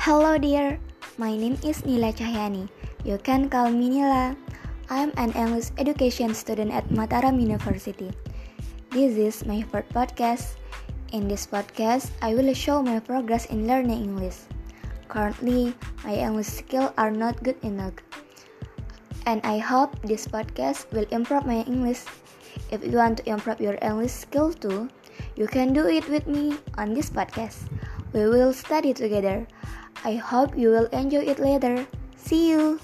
Hello dear, my name is Nila Cahyani. You can call me Nila. I'm an English education student at Mataram University. This is my first podcast. In this podcast, I will show my progress in learning English. Currently, my English skills are not good enough. And I hope this podcast will improve my English. If you want to improve your English skill too, you can do it with me on this podcast. We will study together. I hope you will enjoy it later. See you.